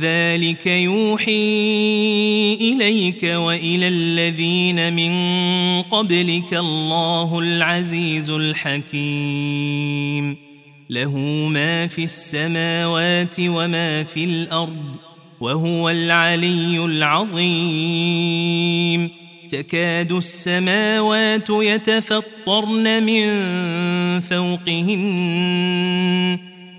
كذلك يوحي إليك وإلى الذين من قبلك الله العزيز الحكيم. له ما في السماوات وما في الأرض وهو العلي العظيم. تكاد السماوات يتفطرن من فوقهن.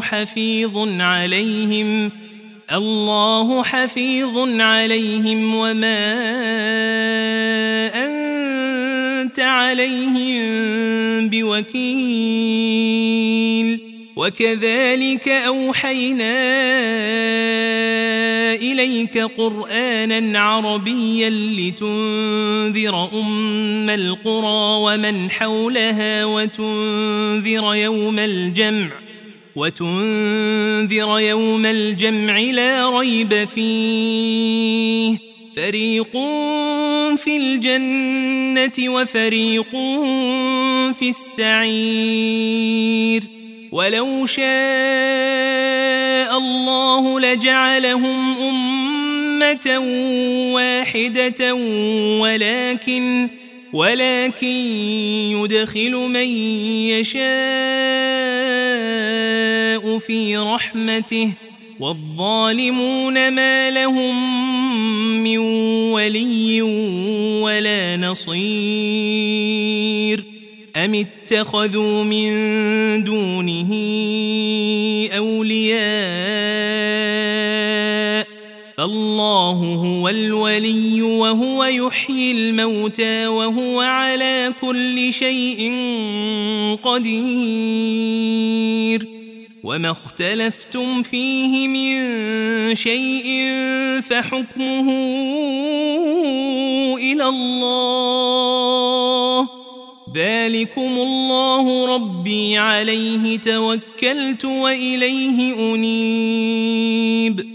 حفيظ عليهم الله حفيظ عليهم وما أنت عليهم بوكيل. وكذلك أوحينا إليك قرآنا عربيا لتنذر أم القرى ومن حولها وتنذر يوم الجمع. وتنذر يوم الجمع لا ريب فيه. فريق في الجنة وفريق في السعير. ولو شاء الله لجعلهم أمة واحدة ولكن ولكن يدخل من يشاء في رحمته والظالمون ما لهم من ولي ولا نصير أم اتخذوا من دونه أولياء الله هو الولي وهو يحيي الموتى وهو على كل شيء قدير وما اختلفتم فيه من شيء فحكمه إلى الله. ذلكم الله ربي عليه توكلت وإليه أنيب.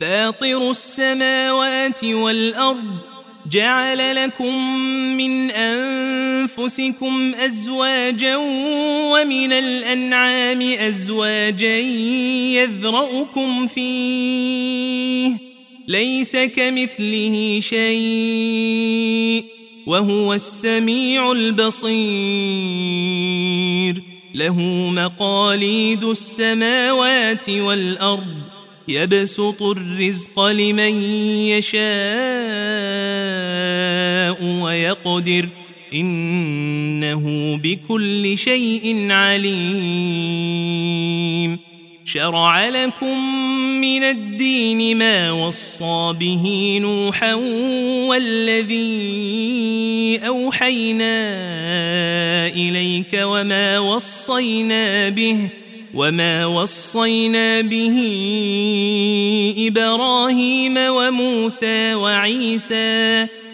فاطر السماوات والأرض جعل لكم من أنفسكم أزواجا ومن الأنعام أزواجا يذرأكم فيه ليس كمثله شيء وهو السميع البصير. له مقاليد السماوات والأرض يبسط الرزق لمن يشاء. ويقدر إنه بكل شيء عليم. شرع لكم من الدين ما وصى به نوحا والذي أوحينا إليك وما وصينا به وما وصينا به إبراهيم وموسى وعيسى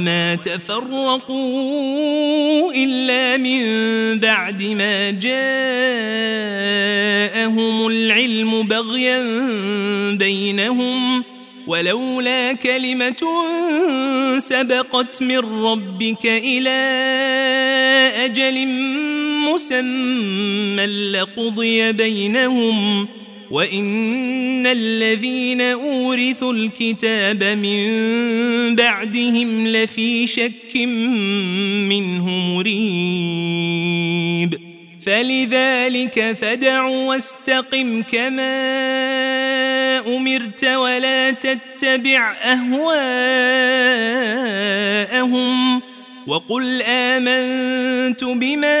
وما تفرقوا إلا من بعد ما جاءهم العلم بغيا بينهم ولولا كلمة سبقت من ربك إلى أجل مسمى لقضي بينهم وإن الذين أورثوا الكتاب من بعدهم لفي شك منه مريب فلذلك فدع واستقم كما أمرت ولا تتبع أهواءهم وقل آمنت بما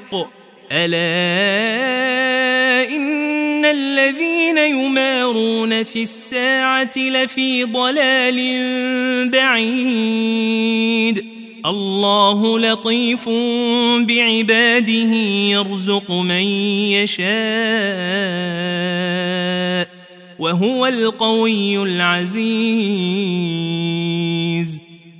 ألا إن الذين يمارون في الساعة لفي ضلال بعيد. الله لطيف بعباده يرزق من يشاء وهو القوي العزيز.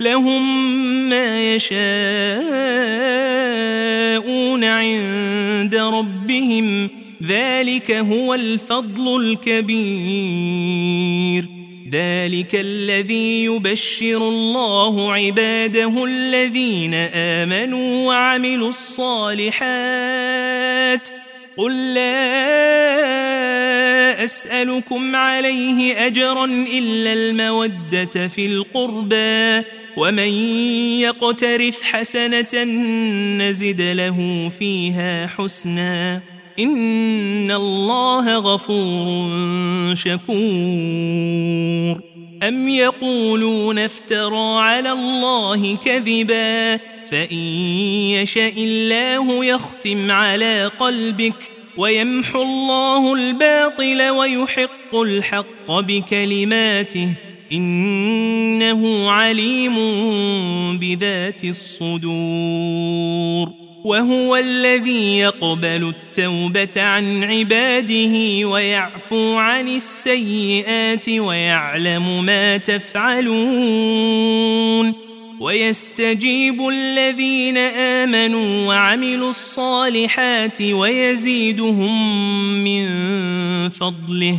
لهم ما يشاءون عند ربهم ذلك هو الفضل الكبير. ذلك الذي يبشر الله عباده الذين آمنوا وعملوا الصالحات. قل لا أسألكم عليه أجرا إلا المودة في القربى. ومن يقترف حسنة نزد له فيها حسنا إن الله غفور شكور. أم يقولون افترى على الله كذبا فإن يشاء الله يختم على قلبك ويمحو الله الباطل ويحق الحق بكلماته إنه عليم بذات الصدور. وهو الذي يقبل التوبة عن عباده ويعفو عن السيئات ويعلم ما تفعلون. ويستجيب الذين آمنوا وعملوا الصالحات ويزيدهم من فضله.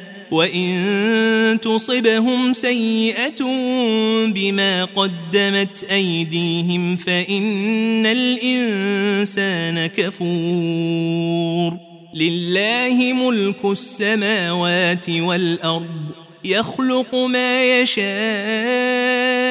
وإن تصبهم سيئة بما قدمت أيديهم فإن الإنسان كفور لله ملك السماوات والأرض يخلق ما يشاء